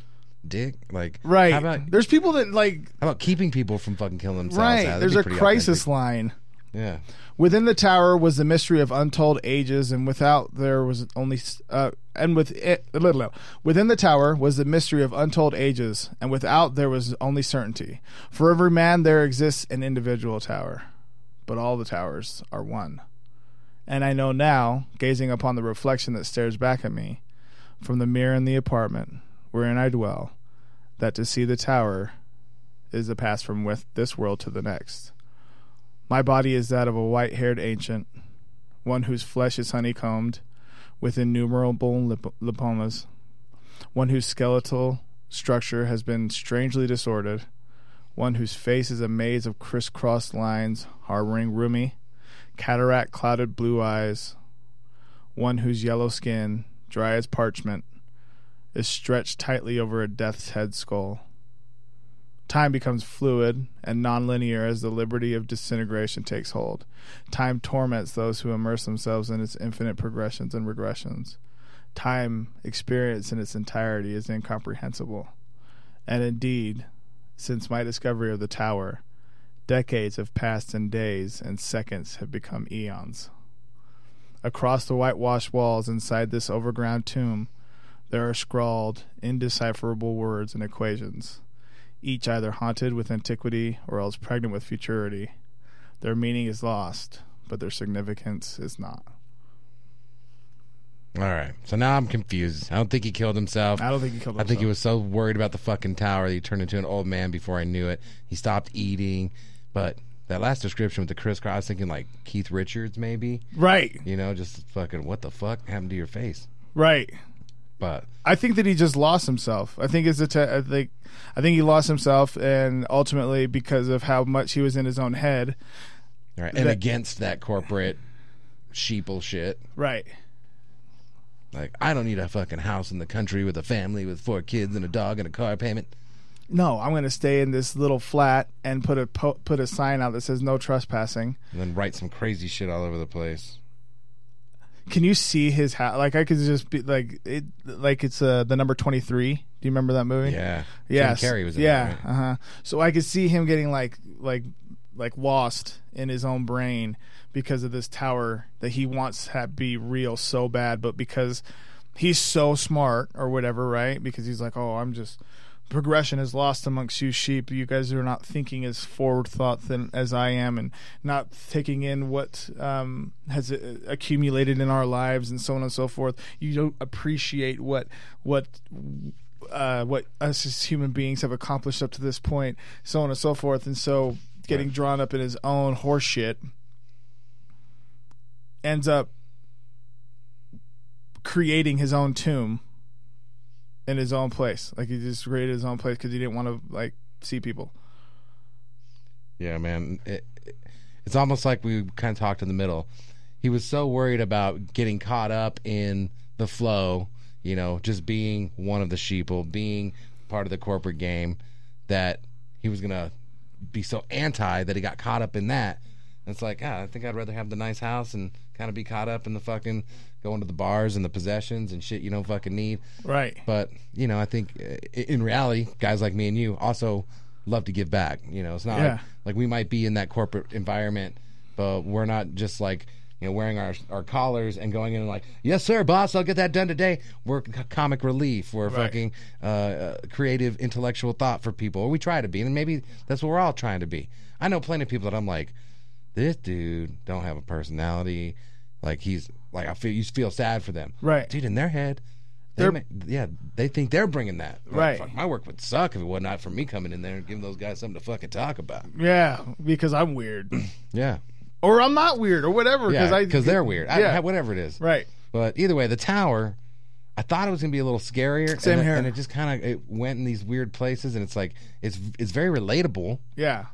dick. Like, right? How about There's people that like how about keeping people from fucking killing themselves? right. That'd There's a crisis authentic. line. Yeah. Within the tower was the mystery of untold ages, and without there was only uh, and with it, within the tower was the mystery of untold ages, and without there was only certainty. For every man there exists an individual tower, but all the towers are one. And I know now, gazing upon the reflection that stares back at me from the mirror in the apartment wherein I dwell, that to see the tower is to pass from with this world to the next. My body is that of a white haired ancient, one whose flesh is honeycombed with innumerable lip- lipomas, one whose skeletal structure has been strangely disordered, one whose face is a maze of crisscrossed lines harboring rheumy, cataract clouded blue eyes, one whose yellow skin, dry as parchment, is stretched tightly over a death's head skull. Time becomes fluid and nonlinear as the liberty of disintegration takes hold. Time torments those who immerse themselves in its infinite progressions and regressions. Time, experienced in its entirety, is incomprehensible. And indeed, since my discovery of the tower, decades have passed in days and seconds have become eons. Across the whitewashed walls inside this overground tomb, there are scrawled indecipherable words and equations each either haunted with antiquity or else pregnant with futurity. Their meaning is lost, but their significance is not. All right. So now I'm confused. I don't think he killed himself. I don't think he killed himself. I think he was so worried about the fucking tower that he turned into an old man before I knew it. He stopped eating, but that last description with the crisscross, I was thinking like Keith Richards, maybe. Right, You know, just fucking what the fuck happened to your face? right. But I think that he just lost himself. I think it's a. Te- I think, I think he lost himself, and ultimately because of how much he was in his own head. right, and That- against that corporate sheeple shit. Right. Like I don't need a fucking house in the country with a family with four kids and a dog and a car payment. No, I'm going to stay in this little flat and put a po- put a sign out that says no trespassing. And then write some crazy shit all over the place. Can you see his hat? Like I could just be like it, like it's uh, the number twenty three. Do you remember that movie? Yeah. Yeah. Carrey was in yeah. right? Uh huh. So I could see him getting like like like lost in his own brain because of this tower that he wants to be real so bad, but because he's so smart or whatever, right? Because he's like, oh, I'm just progression is lost amongst you sheep. You guys are not thinking as forward thought than as I am, and not taking in what um, has uh, accumulated in our lives and so on and so forth. You don't appreciate what what uh, what us as human beings have accomplished up to this point, so on and so forth. And so, getting drawn up in his own horseshit ends up creating his own tomb in his own place. Like he just created his own place because he didn't want to like see people. Yeah, man. It, it- it's almost like we kind of talked in the middle. He was so worried about getting caught up in the flow, you know, just being one of the sheeple, being part of the corporate game, that he was gonna be so anti that he got caught up in that. And it's like, ah, I think I'd rather have the nice house and kind of be caught up in the fucking going to the bars and the possessions and shit you don't fucking need. Right. But you know, I think uh, in reality, guys like me and you also love to give back. You know, it's not Yeah. like, like we might be in that corporate environment, but we're not just like you know wearing our our collars and going in and like, yes, sir, boss, I'll get that done today. We're comic relief. We're fucking uh, uh, creative, intellectual thought for people, or we try to be, and maybe that's what we're all trying to be. I know plenty of people that I'm like, this dude don't have a personality. Like he's like I feel you feel sad for them, Right. dude? In their head, they They're- ma- yeah, they think they're bringing that. Like, Right. fuck, my work would suck if it was not for me coming in there and giving those guys something to fucking talk about. Yeah, because I'm weird, Yeah, or I'm not weird, or whatever. Because yeah, I because they're weird. I, Yeah. whatever it is. Right. But either way, the tower. I thought it was gonna be a little scarier, Same and, it- here. and it just kind of it went in these weird places, and it's like it's it's very relatable, Yeah.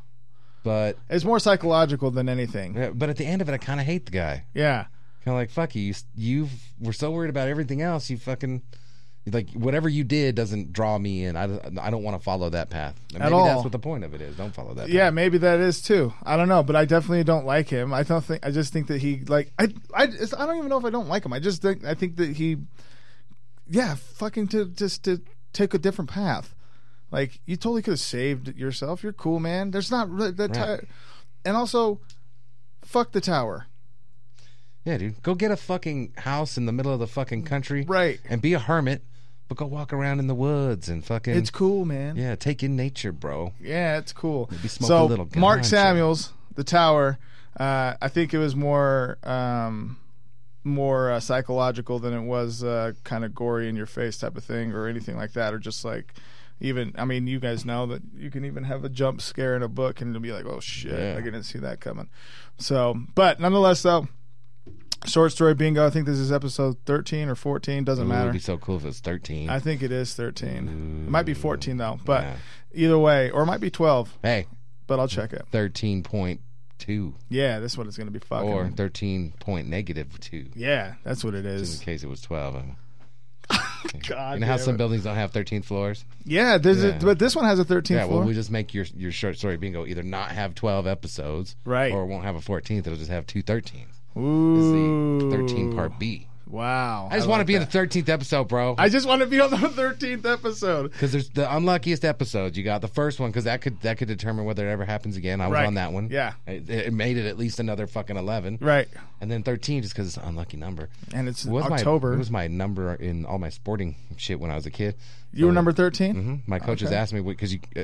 but It's more psychological than anything. but at the end of it, I kind of hate the guy. Yeah. Kind of like fuck you. You were so worried about everything else. You fucking like whatever you did doesn't draw me in. I, I don't want to follow that path. And At all. that's what the point of it is. Don't follow that. Yeah, path. maybe that is too. I don't know, but I definitely don't like him. I don't think. I just think that he like. I. I. I don't even know if I don't like him. I just think. I think that he. Yeah, fucking to just to take a different path. Like you totally could have saved yourself. You're cool, man. There's not really that. Right. ti- and also, fuck the tower. Yeah, dude. Go get a fucking house in the middle of the fucking country, Right. And be a hermit, but go walk around in the woods and fucking. It's cool, man. yeah, take in nature, bro. Yeah, it's cool. Maybe smoke so a little Mark. Samuels, the Tower. Uh, I think it was more um, more uh, psychological than it was uh, kind of gory in your face type of thing or anything like that, or just like even. I mean, you guys know that you can even have a jump scare in a book and it'll be like, oh shit, Yeah. I didn't see that coming. So, but nonetheless, though. Short story bingo. I think this is episode thirteen or fourteen. Doesn't Ooh, matter. It'd be so cool if it's thirteen. I think it is thirteen. It might be fourteen though, but Yeah. either way, or it might be twelve. hey, But I'll check it. thirteen point two Yeah, this one is going to be fucking. or thirteen point negative two. yeah, that's what it In case it was twelve. God, You know how some it. buildings don't have 13 floors? Yeah, there's Yeah. A, but this one has a 13th Yeah, floor. well, we just make your your short story bingo either not have 12 episodes, Right. or it won't have a 14th. It'll just have two 13s. Ooh, the 13 part B. Wow, I just want to like be in the 13th episode, bro. I just want to be on the 13th episode. Because there's the unluckiest episodes. You got the first one because that could that could determine whether it ever happens again. I was Right. on that one. Yeah. it, it made it at least another fucking 11. Right, And then 13 just because it's an unlucky number. and it's It was October. My, it was my number in all my sporting shit when I was a kid. you were number 13. hmm My coaches Okay. asked me because you, uh,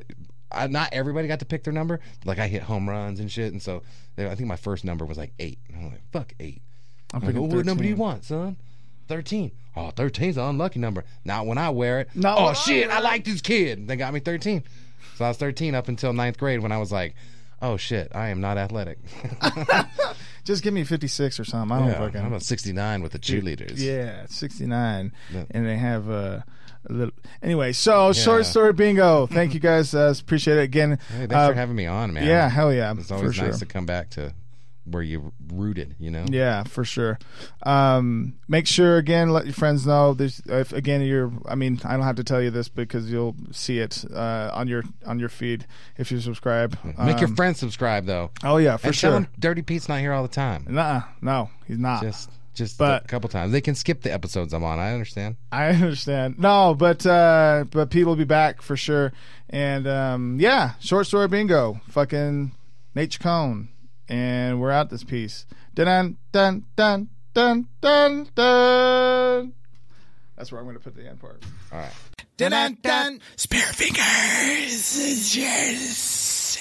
I, not everybody got to pick their number. Like I hit home runs and shit, and so they, I think my first number was like eight. And I'm like, fuck eight. I'm like, picking oh, what number do you want, son? Thirteen. Oh, 13's an unlucky number. Not when I wear it. Not oh when I shit, I like this kid. They got me thirteen. So I was thirteen up until ninth grade when I was like, oh shit, I am not athletic. Just give me 56 or something. I don't yeah, fucking. I'm a 69 with the cheerleaders. Yeah, 69. Yeah. And they have uh, a little. Anyway, so short story bingo. Thank you guys. Uh, appreciate it again. Hey, thanks Uh, for having me on, man. yeah, hell yeah, It's always sure. nice to come back to where you rooted, you know? Yeah, for sure. Um, make sure again, let your friends know. There's, if again, you're. I mean, I don't have to tell you this because you'll see it uh, on your on your feed if you subscribe. Make your Um, friends subscribe, though. Oh yeah, for and sure. Dirty Pete's not here all the time. Nuh-uh. no, he's not. Just just But- a couple times. They can skip the episodes I'm on. I understand. I understand. No, but uh but Pete will be back for sure. And um yeah, short story bingo. Fucking Nate Chacon. And we're out this piece. Dun dun dun dun dun dun. That's where I'm gonna put the end part. All right. Dun dun dun. Spare fingers. Yes.